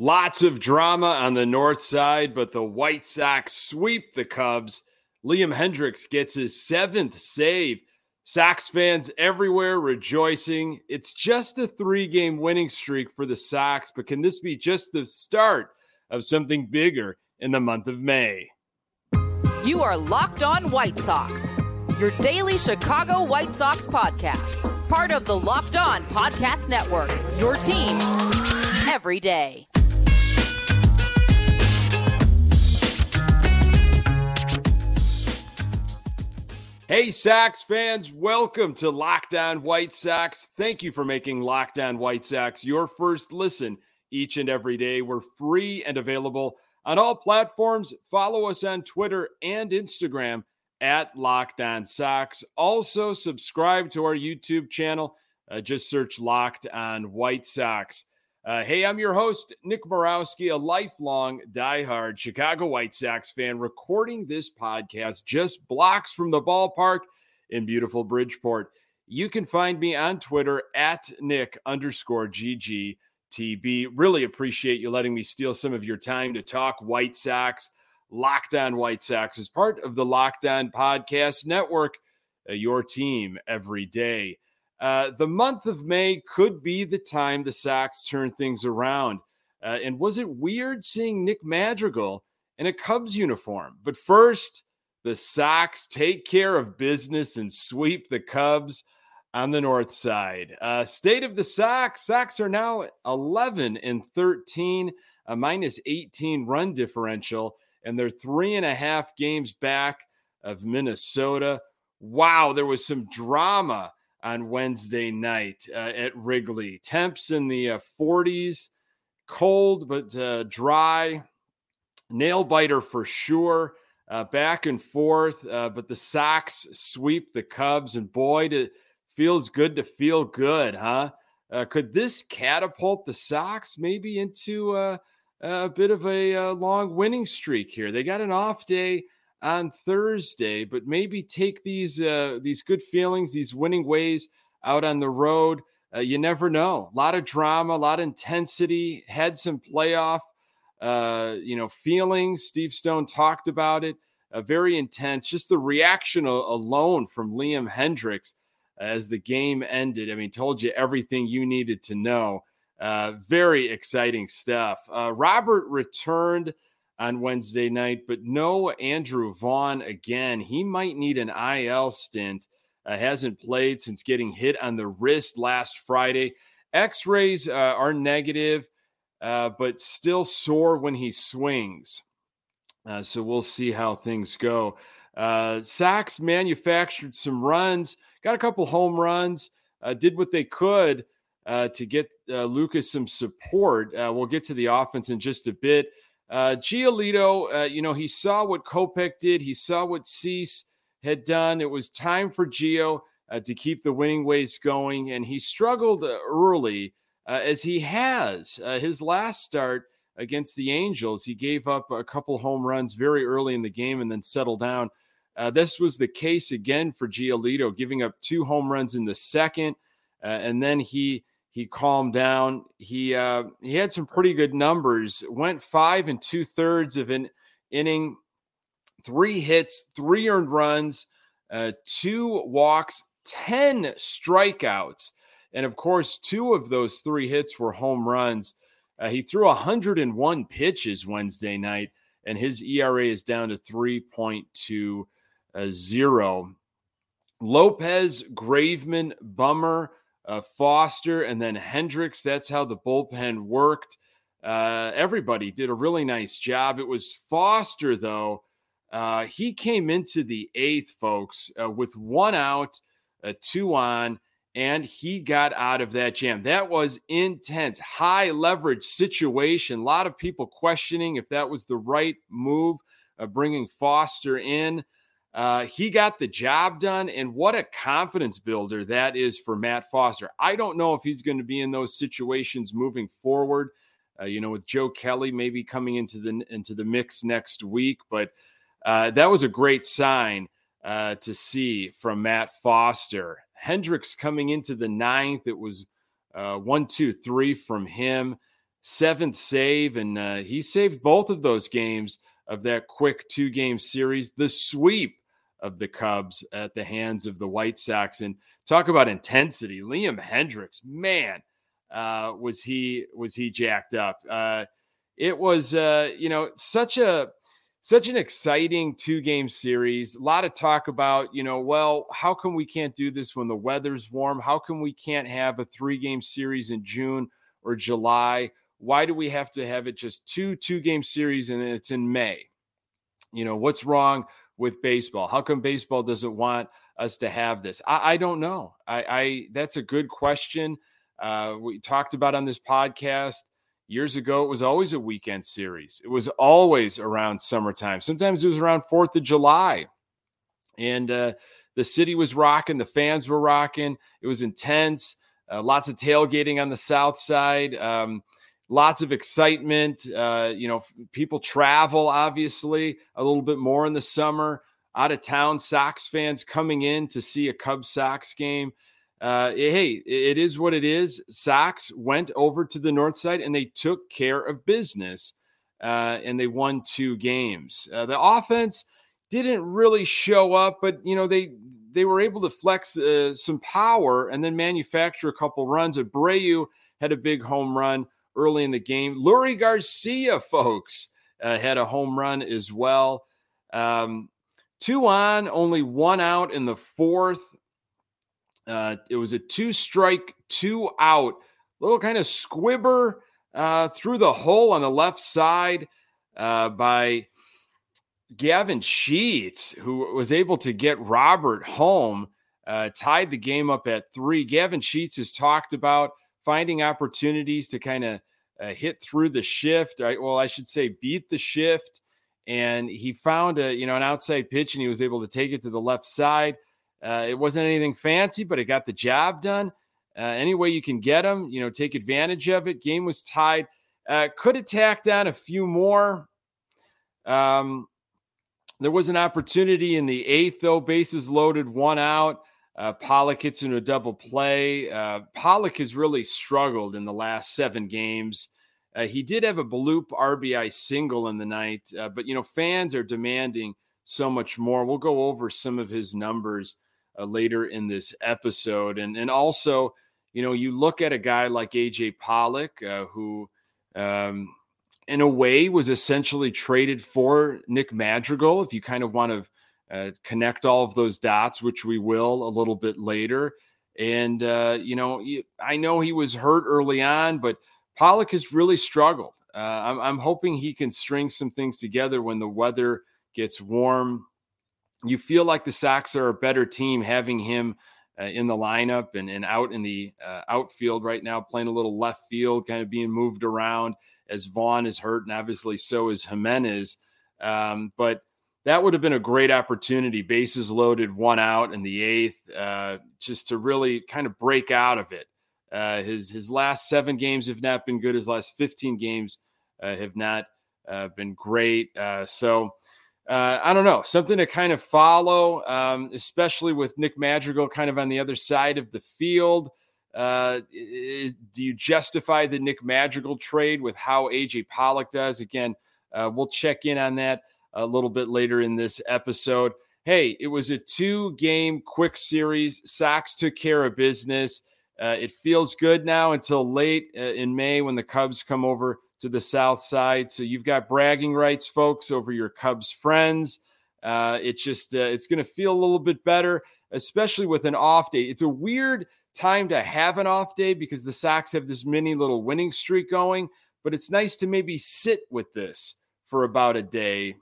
Lots of drama on the north side, but the White Sox sweep the Cubs. Liam Hendriks gets his seventh save. Sox fans everywhere rejoicing. It's just a three game winning streak for the Sox, but can this be just the start of something bigger in the month of May? You are Locked On White Sox, your daily Chicago White Sox podcast, part of the Locked On Podcast Network, your team every day. Hey, Sox fans, welcome to Locked On White Sox. Thank you for making Locked On White Sox your first listen each and every day. We're free and available on all platforms. Follow us on Twitter and Instagram at Locked On Sox. Also, subscribe to our YouTube channel. Uh, just search Locked On White Sox. Uh, hey, I'm your host, Nick Morawski, a lifelong diehard Chicago White Sox fan, recording this podcast just blocks from the ballpark in beautiful Bridgeport. You can find me on Twitter at Nick underscore GGTB. Really appreciate you letting me steal some of your time to talk White Sox. Locked On White Sox is part of the Locked On Podcast Network, uh, your team every day. Uh, the month of May could be the time the Sox turn things around. Uh, and was it weird seeing Nick Madrigal in a Cubs uniform? But first, the Sox take care of business and sweep the Cubs on the north side. Uh, state of the Sox Sox are now 11 and 13, a minus 18 run differential, and they're three and a half games back of Minnesota. Wow, there was some drama on Wednesday night uh, at Wrigley. Temps in the uh, 40s, cold but uh, dry, nail biter for sure. Uh, back and forth, uh, but the Sox sweep the Cubs, and boy, it feels good to feel good, huh? Uh, could this catapult the Sox maybe into a bit of a long winning streak here? They got an off day on Thursday, but maybe take these uh, these good feelings, these winning ways out on the road. Uh, you never know. A lot of drama, a lot of intensity. Had some playoff, uh, you know, feelings. Steve Stone talked about it. Uh, very intense. Just the reaction alone from Liam Hendriks as the game ended. I mean, told you everything you needed to know. Uh, very exciting stuff. Uh, Robert returned on Wednesday night, but no Andrew Vaughn again. He might need an IL stint. Uh, hasn't played since getting hit on the wrist last Friday. X rays uh, are negative, uh, but still sore when he swings. Uh, so we'll see how things go. Uh, Sox manufactured some runs, got a couple home runs, uh, did what they could to get Lucas some support. we'll get to the offense in just a bit. Uh, Giolito, uh, you know, he saw what Kopech did. He saw what Cease had done. It was time for Gio uh, to keep the winning ways going, and he struggled uh, early, uh, as he has. Uh, his last start against the Angels, he gave up a couple home runs very early in the game and then settled down. Uh, this was the case again for Giolito, giving up two home runs in the second, and then he he calmed down. He uh, he had some pretty good numbers. Went five and two thirds of an inning, three hits, three earned runs, uh, two walks, ten strikeouts, and of course, two of those three hits were home runs. Uh, he threw 101 pitches Wednesday night, and his ERA is down to 3.20. Uh, Lopez, Graveman, Bummer uh, Foster, and then Hendriks. That's how the bullpen worked. Uh, everybody did a really nice job. It was Foster, though. Uh, he came into the eighth, folks, uh, with one out, uh, two on, and he got out of that jam. That was intense, high leverage situation. A lot of people questioning if that was the right move, uh, bringing Foster in. Uh, he got the job done, and what a confidence builder that is for Matt Foster. I don't know if he's going to be in those situations moving forward. Uh, you know, with Joe Kelly maybe coming into the into the mix next week, but uh, that was a great sign uh, to see from Matt Foster. Hendriks coming into the ninth, it was uh, one, two, three from him. seventh save, and uh, he saved both of those games of that quick two game series. The sweep of the Cubs at the hands of the White Sox. And talk about intensity. Liam Hendriks, man, uh, was he was he jacked up? Uh, it was uh, you know such a such an exciting two game series. A lot of talk about, you know, well, how come we can't do this when the weather's warm? How come we can't have a three game series in June or July? Why do we have to have it just two two game series and it's in May? You know, what's wrong with baseball? How come baseball doesn't want us to have this? I, I don't know. I, I that's a good question. Uh, we talked about on this podcast Years ago, it was always a weekend series. It was always around summertime. Sometimes it was around 4th of July. And uh, the city was rocking, the fans were rocking. It was intense. Uh, lots of tailgating on the south side. Um, lots of excitement. Uh, you know, people travel, obviously, a little bit more in the summer. Out of town Sox fans coming in to see a Cubs Sox game uh, hey, it is what it is. Sox went over to the north side and they took care of business uh, and they won two games. Uh, the offense didn't really show up, but you know they they were able to flex uh, some power and then manufacture a couple runs. Abreu had a big home run early in the game. Leury Garcia, folks, uh, had a home run as well. Um, two on, only one out in the fourth. Uh, it was a two strike, two out, little kind of squibber uh, through the hole on the left side uh, by Gavin Sheets, who was able to get Robert home, uh, tied the game up at three. Gavin Sheets has talked about finding opportunities to kind of uh, hit through the shift. Right? Well, I should say beat the shift. And he found a you know an outside pitch, and he was able to take it to the left side. Uh, it wasn't anything fancy, but it got the job done. Uh, any way you can get them, you know, take advantage of it. Game was tied. Uh, could have tacked on a few more. Um, there was an opportunity in the eighth, though. Bases loaded, one out. Uh, Pollock hits into a double play. Uh, Pollock has really struggled in the last seven games. Uh, he did have a bloop RBI single in the night, uh, but you know fans are demanding so much more. We'll go over some of his numbers uh, later in this episode. And and also, you know, you look at a guy like AJ Pollock, uh, who, um, in a way, was essentially traded for Nick Madrigal. If you kind of want to uh, connect all of those dots, which we will a little bit later. And uh, you know, I know he was hurt early on, but Pollock has really struggled. Uh, I'm, I'm hoping he can string some things together when the weather gets warm you feel like the Sox are a better team having him uh, in the lineup and, and out in the uh, outfield right now, playing a little left field, kind of being moved around as Vaughn is hurt, and obviously so is Jimenez. Um, but that would have been a great opportunity. Bases loaded, one out in the eighth, uh, just to really kind of break out of it. Uh, his his last seven games have not been good. His last fifteen games uh, have not uh, been great. so uh, I don't know, something to kind of follow, um, especially with Nick Madrigal kind of on the other side of the field. Uh, is, do you justify the Nick Madrigal trade with how AJ Pollock does? Again, uh, we'll check in on that a little bit later in this episode. Hey, it was a two game quick series. Sox took care of business. Uh, it feels good now until late uh, in May when the Cubs come over to the south side. So you've got bragging rights, folks, over your Cubs friends. Uh, it's just uh, it's going to feel a little bit better, especially with an off day. It's a weird time to have an off day because the Sox have this mini little winning streak going, but it's nice to maybe sit with this for about a day,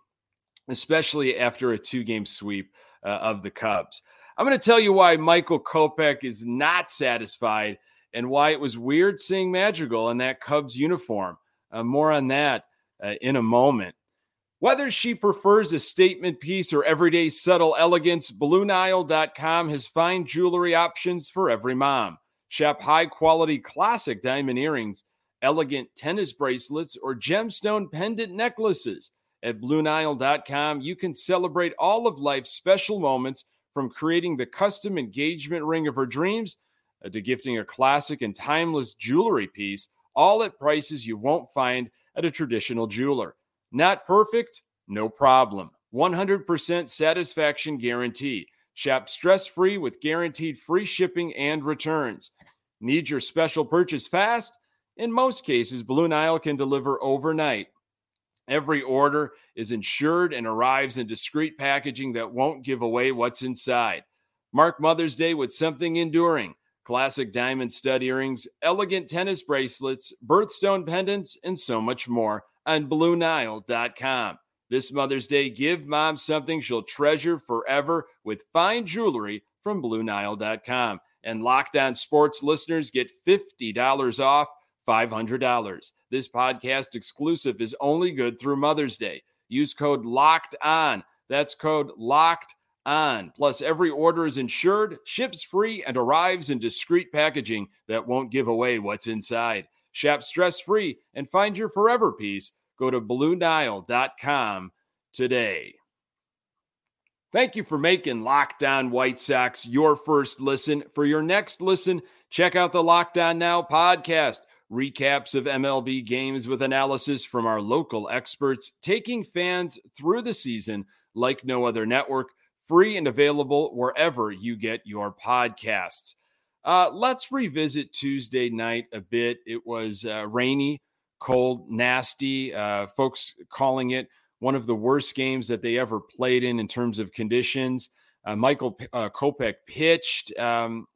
especially after a two game sweep uh, of the Cubs. I'm going to tell you why Michael Kopech is not satisfied and why it was weird seeing Madrigal in that Cubs uniform. Uh, more on that uh, in a moment. Whether she prefers a statement piece or everyday subtle elegance, BlueNile.com has fine jewelry options for every mom. Shop high quality classic diamond earrings, elegant tennis bracelets, or gemstone pendant necklaces. At BlueNile.com, you can celebrate all of life's special moments from creating the custom engagement ring of her dreams uh, to gifting a classic and timeless jewelry piece all at prices you won't find at a traditional jeweler. Not perfect? No problem. 100% satisfaction guarantee. Shop stress free with guaranteed free shipping and returns. Need your special purchase fast? In most cases, Blue Nile can deliver overnight. Every order is insured and arrives in discreet packaging that won't give away what's inside. Mark Mother's Day with something enduring classic diamond stud earrings, elegant tennis bracelets, birthstone pendants, and so much more on BlueNile.com. This Mother's Day, give mom something she'll treasure forever with fine jewelry from BlueNile.com. And Locked On Sports listeners get $50 off $500. This podcast exclusive is only good through Mother's Day. Use code LOCKED ON. That's code LOCKED on. Plus, every order is insured, ships free, and arrives in discreet packaging that won't give away what's inside. Shop stress free and find your forever piece. Go to BlueNile.com today. Thank you for making Locked On White Sox your first listen. For your next listen, check out the Locked On Now podcast. Recaps of MLB games with analysis from our local experts, taking fans through the season like no other network free and available wherever you get your podcasts. Uh, let's revisit Tuesday night a bit. It was uh, rainy, cold, nasty. Uh, folks calling it one of the worst games that they ever played in in terms of conditions. Uh, Michael uh, Kopech pitched. Um,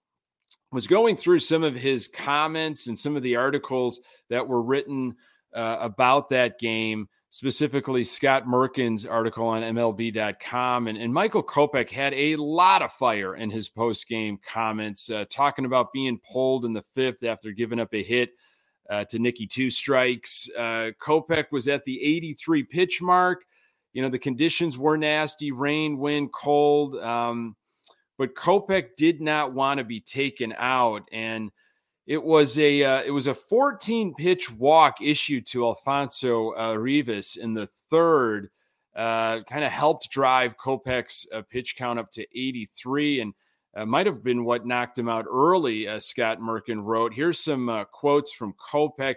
was going through some of his comments and some of the articles that were written uh, about that game specifically Scott Merkin's article on MLB.com. And, and Michael Kopech had a lot of fire in his post game comments, uh, talking about being pulled in the fifth after giving up a hit uh, to Nicky Two Strikes. Uh, Kopech was at the 83 pitch mark. You know, the conditions were nasty rain, wind, cold. Um, but Kopech did not want to be taken out. And it was a uh, it was a 14 pitch walk issued to Alfonso uh, Rivas in the third. Uh, kind of helped drive Kopech's uh, pitch count up to 83 and uh, might have been what knocked him out early, as Scott Merkin wrote. Here's some uh, quotes from Kopech.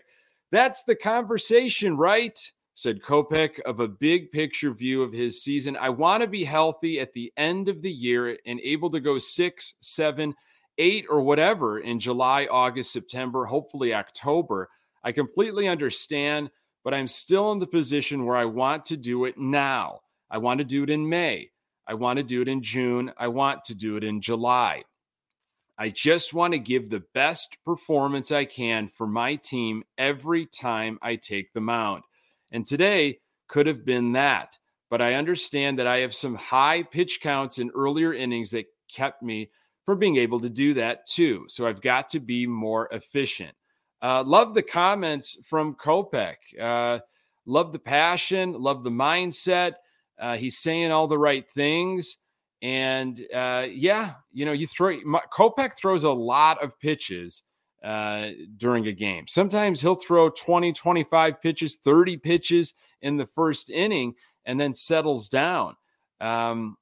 That's the conversation, right? Said Kopech of a big picture view of his season. I want to be healthy at the end of the year and able to go six, seven, eight or whatever in July, August, September, hopefully October. I completely understand, but I'm still in the position where I want to do it now. I want to do it in May. I want to do it in June. I want to do it in July. I just want to give the best performance I can for my team every time I take the mound. And today could have been that. But I understand that I have some high pitch counts in earlier innings that kept me from being able to do that too. So I've got to be more efficient. Uh, love the comments from Kopech. Uh, love the passion, love the mindset. Uh, he's saying all the right things. And uh, yeah, you know, you throw Kopech throws a lot of pitches uh, during a game. Sometimes he'll throw 20, 25 pitches, 30 pitches in the first inning and then settles down. Um,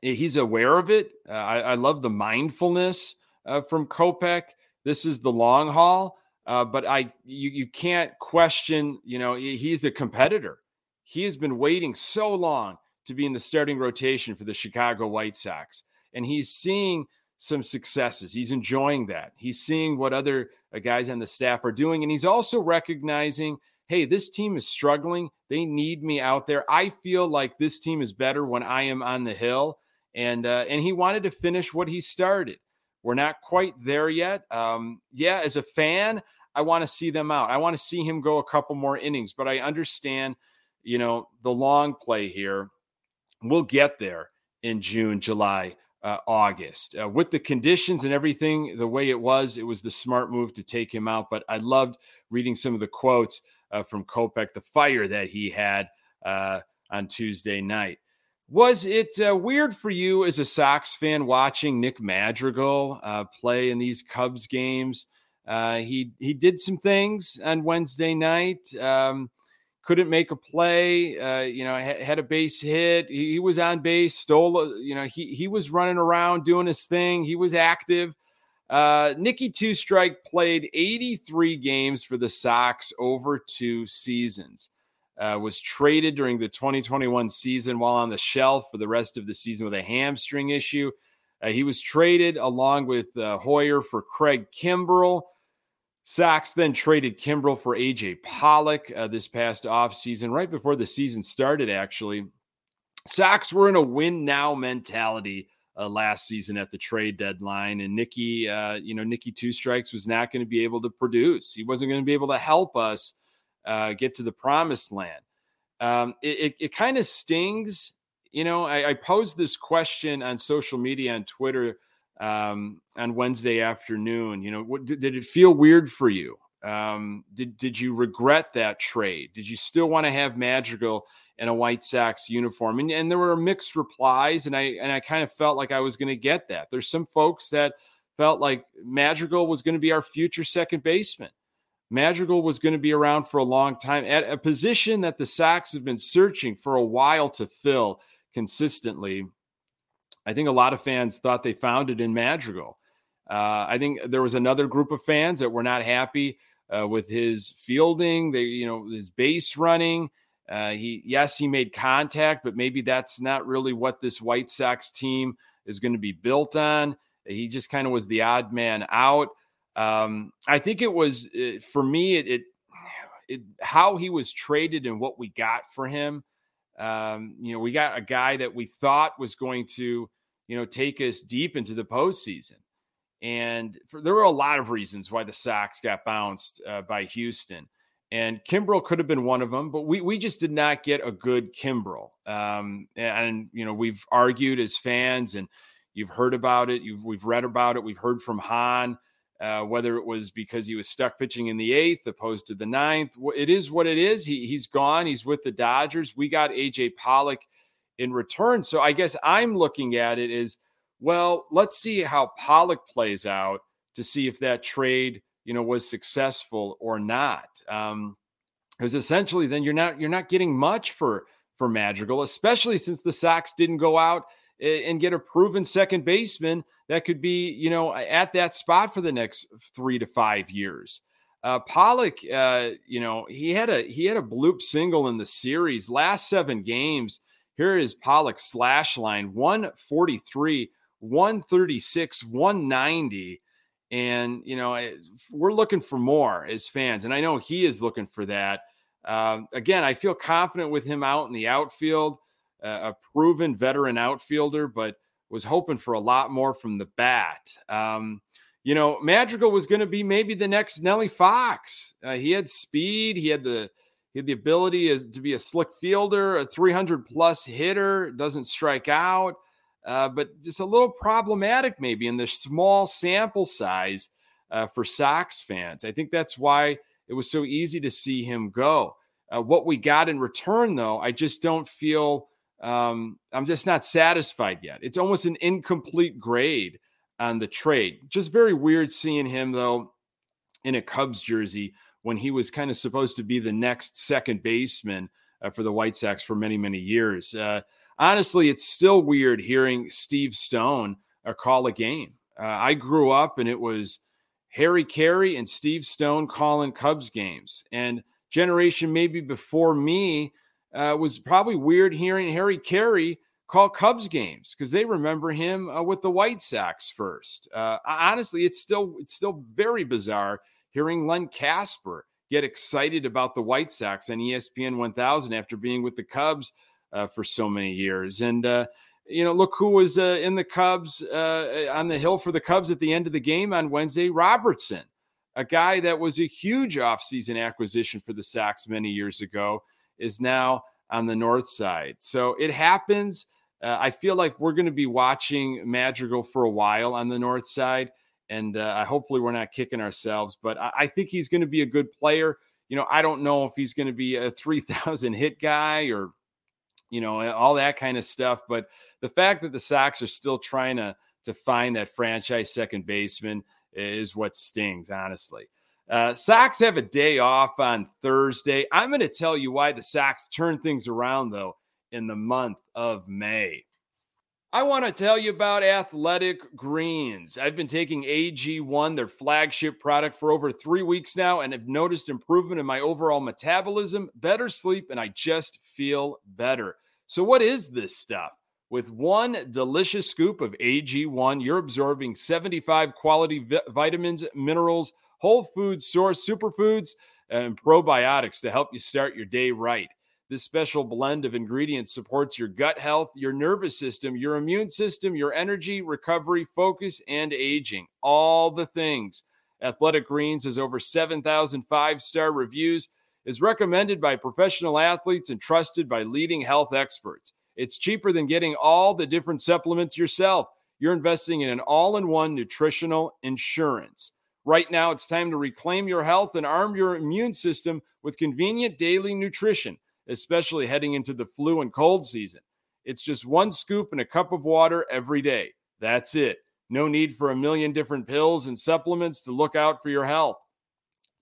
he's aware of it. Uh, I, I, love the mindfulness uh, from Kopech. This is the long haul, uh, but I you you can't question. You know, he's a competitor. He has been waiting so long to be in the starting rotation for the Chicago White Sox, and he's seeing some successes. He's enjoying that. He's seeing what other uh, guys on the staff are doing, and he's also recognizing hey, this team is struggling. They need me out there. I feel like this team is better when I am on the hill and uh, and he wanted to finish what he started. We're not quite there yet. Um, yeah, as a fan, I want to see them out. I want to see him go a couple more innings, but I understand, you know, the long play here. We'll get there in June, July, uh, August. Uh, with the conditions and everything the way it was, it was the smart move to take him out. But I loved reading some of the quotes uh, from Kopech, the fire that he had uh, on Tuesday night. Was it uh, weird for you as a Sox fan watching Nick Madrigal uh, play in these Cubs games? He he did some things on Wednesday night. Um, couldn't make a play. Uh, you know, had, had, a base hit. He, he, was on base. Stole. A, you know, he he was running around doing his thing. He was active. Uh, Nicky Two Strike played 83 games for the Sox over two seasons. Uh, was traded during the 2021 season while on the shelf for the rest of the season with a hamstring issue. Uh, he was traded along with uh, Heuer for Craig Kimbrel. Sox then traded Kimbrel for AJ Pollock uh, this past offseason, right before the season started, actually. Sox were in a win now mentality uh, last season at the trade deadline. And Nicky, uh, you know, Nicky Two Strikes was not going to be able to produce. He wasn't going to be able to help us uh, get to the promised land. Um, it it, it kind of stings. You know, I, I, posed this question on social media on Twitter um, on Wednesday afternoon. You know, what, did, did it feel weird for you? Um, did did you regret that trade? Did you still want to have Madrigal in a White Sox uniform? And, and there were mixed replies, and I and I kind of felt like I was going to get that. There's some folks that felt like Madrigal was going to be our future second baseman. Madrigal was going to be around for a long time at a position that the Sox have been searching for a while to fill consistently. I think a lot of fans thought they found it in Madrigal. Uh, I think there was another group of fans that were not happy uh, with his fielding, they, you know, his base running. Uh, he, yes, he made contact, but maybe that's not really what this White Sox team is going to be built on. He just kind of was the odd man out. Um, I think it was uh, for me, it, it, it, how he was traded and what we got for him. Um, you know, we got a guy that we thought was going to, you know, take us deep into the postseason. And for, there were a lot of reasons why the Sox got bounced uh, by Houston. And Kimbrel could have been one of them, but we, we just did not get a good Kimbrel. Um, and, you know, we've argued as fans and you've heard about it. You've, we've read about it. We've heard from Hahn, uh, whether it was because he was stuck pitching in the eighth opposed to the ninth. It is what it is. He, he's gone. He's with the Dodgers. We got AJ Pollock in return. So I guess I'm looking at it is well, let's see how Pollock plays out to see if that trade, you know, was successful or not. Um, because essentially then you're not you're not getting much for for Madrigal, especially since the Sox didn't go out and get a proven second baseman that could be, you know, at that spot for the next three to five years. Uh, Pollock, uh, you know, he had a he had a bloop single in the series last seven games. Here is Pollock's slash line: one forty three, 136, 190. And, you know, we're looking for more as fans. And I know he is looking for that. Um, again, I feel confident with him out in the outfield, uh, a proven veteran outfielder, but was hoping for a lot more from the bat. Um, you know, Madrigal was going to be maybe the next Nelly Fox. Uh, he had speed, he had the he had the ability is to be a slick fielder, a 300 plus hitter, doesn't strike out uh, but just a little problematic maybe in the small sample size uh, for Sox fans. I think that's why it was so easy to see him go. Uh, what we got in return, though, I just don't feel. Um, I'm just not satisfied yet. It's almost an incomplete grade on the trade. Just very weird seeing him though in a Cubs jersey when he was kind of supposed to be the next second baseman uh, for the White Sox for many many years. Uh, honestly, it's still weird hearing Steve Stone uh, call a game. Uh, I grew up and it was Harry Caray and Steve Stone calling Cubs games. And generation maybe before me uh, was probably weird hearing Harry Caray call Cubs games because they remember him uh, with the White Sox first. Uh, honestly, it's still it's still very bizarre hearing Len Kasper get excited about the White Sox on ESPN 1000 after being with the Cubs uh, for so many years. And, uh, you know, look who was uh, in the Cubs uh, on the hill for the Cubs at the end of the game on Wednesday Robertson, a guy that was a huge offseason acquisition for the Sox many years ago, is now on the north side. So it happens. Uh, I feel like we're going to be watching Madrigal for a while on the north side. And uh, hopefully we're not kicking ourselves, but I, I think he's going to be a good player. You know, I don't know if he's going to be a 3,000 hit guy or you know, all that kind of stuff. But the fact that the Sox are still trying to to find that franchise second baseman is what stings, honestly. Uh, Sox have a day off on Thursday. I'm going to tell you why the Sox turn things around, though, in the month of May. I want to tell you about Athletic Greens. I've been taking AG1, their flagship product, for over three weeks now and have noticed improvement in my overall metabolism, better sleep, and I just feel better. So, what is this stuff? With one delicious scoop of AG1, you're absorbing 75 quality vi- vitamins, minerals, whole food source superfoods, and probiotics to help you start your day right. This special blend of ingredients supports your gut health, your nervous system, your immune system, your energy, recovery, focus, and aging. All the things. Athletic Greens has over 7,000 five star reviews, is recommended by professional athletes, and trusted by leading health experts. It's cheaper than getting all the different supplements yourself. You're investing in an all in one nutritional insurance. Right now, it's time to reclaim your health and arm your immune system with convenient daily nutrition especially heading into the flu and cold season. It's just one scoop and a cup of water every day. That's it. No need for a million different pills and supplements to look out for your health.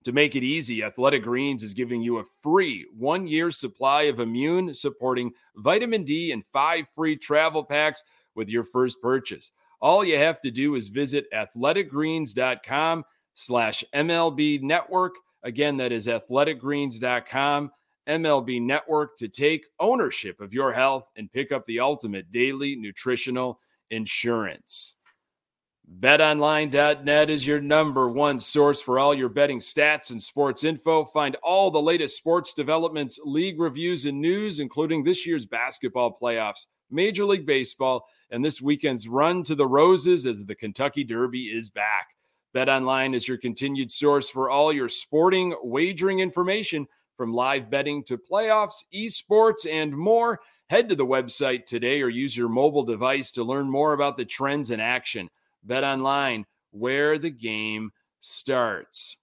To make it easy, Athletic Greens is giving you a free one year supply of immune supporting vitamin D and five free travel packs with your first purchase. All you have to do is visit athleticgreens.com slash MLB network. Again, that is athleticgreens.com MLB Network to take ownership of your health and pick up the ultimate daily nutritional insurance. BetOnline.net is your number one source for all your betting stats and sports info. Find all the latest sports developments, league reviews, and news, including this year's basketball playoffs, Major League Baseball, and this weekend's run to the Roses as the Kentucky Derby is back. BetOnline is your continued source for all your sporting wagering information from live betting to playoffs, esports, and more. Head to the website today or use your mobile device to learn more about the trends in action. Bet online, where the game starts.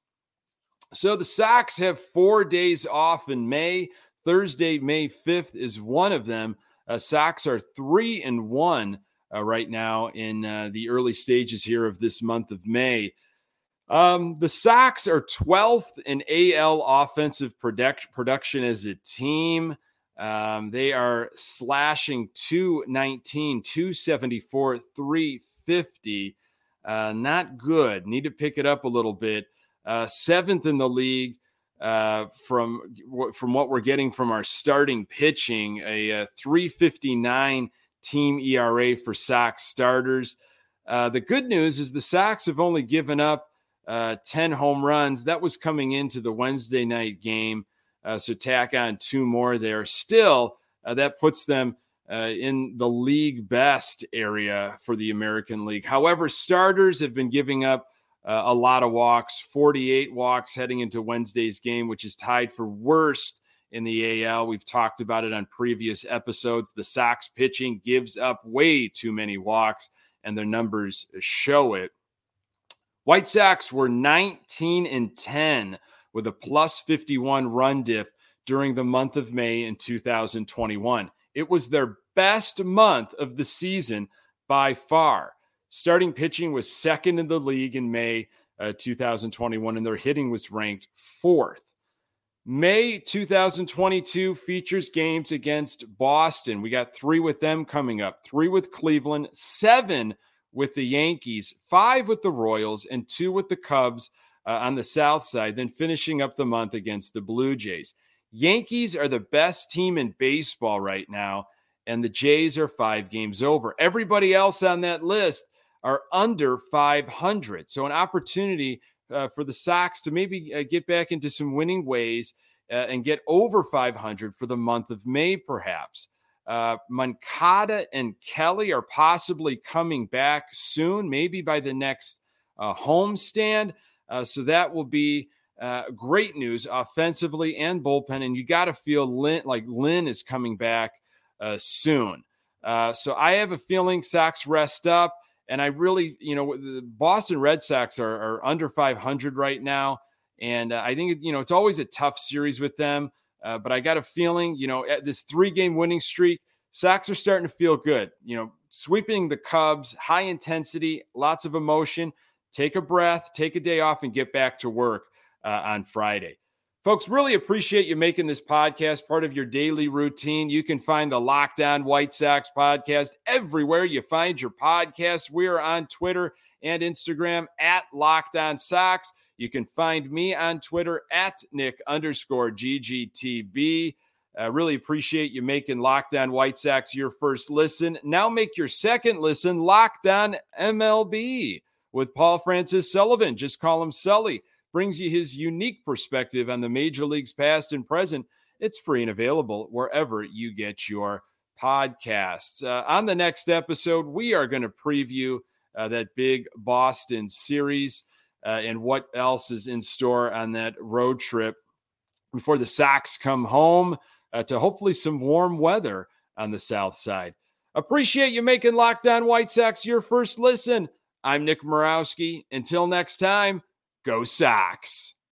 So the Sox have four days off in May. Thursday, May 5th is one of them. Uh, Sox are three and one uh, right now in uh, the early stages here of this month of May. Um, the Sox are 12th in AL offensive product, production as a team. Um, they are slashing 219, 274, 350. Uh, not good. Need to pick it up a little bit. Uh, seventh in the league uh, from from what we're getting from our starting pitching, a, a 359 team ERA for Sox starters. Uh, the good news is the Sox have only given up uh, 10 home runs. That was coming into the Wednesday night game. Uh, so tack on two more there. Still, uh, that puts them uh, in the league best area for the American League. However, starters have been giving up uh, a lot of walks 48 walks heading into Wednesday's game, which is tied for worst in the AL. We've talked about it on previous episodes. The Sox pitching gives up way too many walks, and their numbers show it. White Sox were 19 and 10 with a plus 51 run diff during the month of May in 2021. It was their best month of the season by far. Starting pitching was second in the league in May uh, 2021, and their hitting was ranked fourth. May 2022 features games against Boston. We got three with them coming up, three with Cleveland, seven with the Yankees, five with the Royals, and two with the Cubs uh, on the South side, then finishing up the month against the Blue Jays. Yankees are the best team in baseball right now, and the Jays are five games over. Everybody else on that list are under 500. So, an opportunity uh, for the Sox to maybe uh, get back into some winning ways uh, and get over 500 for the month of May, perhaps. Uh, Moncada and Kelly are possibly coming back soon, maybe by the next uh, homestand. Uh, so that will be uh, great news offensively and bullpen. And you got to feel like Lynn is coming back uh, soon. Uh, so I have a feeling Sox rest up. And I really, you know, the Boston Red Sox are, are under 500 right now. And uh, I think, you know, it's always a tough series with them. Uh, but I got a feeling, you know, at this three game winning streak, Sox are starting to feel good. You know, sweeping the Cubs, high intensity, lots of emotion. Take a breath, take a day off, and get back to work uh, on Friday. Folks, really appreciate you making this podcast part of your daily routine. You can find the Locked On White Sox podcast everywhere you find your podcast. We are on Twitter and Instagram at Locked On Sox. You can find me on Twitter at Nick underscore GGTB. Uh, really appreciate you making Locked On White Sox your first listen. Now make your second listen Locked On MLB with Paul Francis Sullivan. Just call him Sully. Brings you his unique perspective on the major leagues past and present. It's free and available wherever you get your podcasts. Uh, on the next episode, we are going to preview uh, that big Boston series uh, and what else is in store on that road trip before the Sox come home uh, to hopefully some warm weather on the south side. Appreciate you making Locked On White Sox your first listen. I'm Nick Morawski. Until next time, go Sox.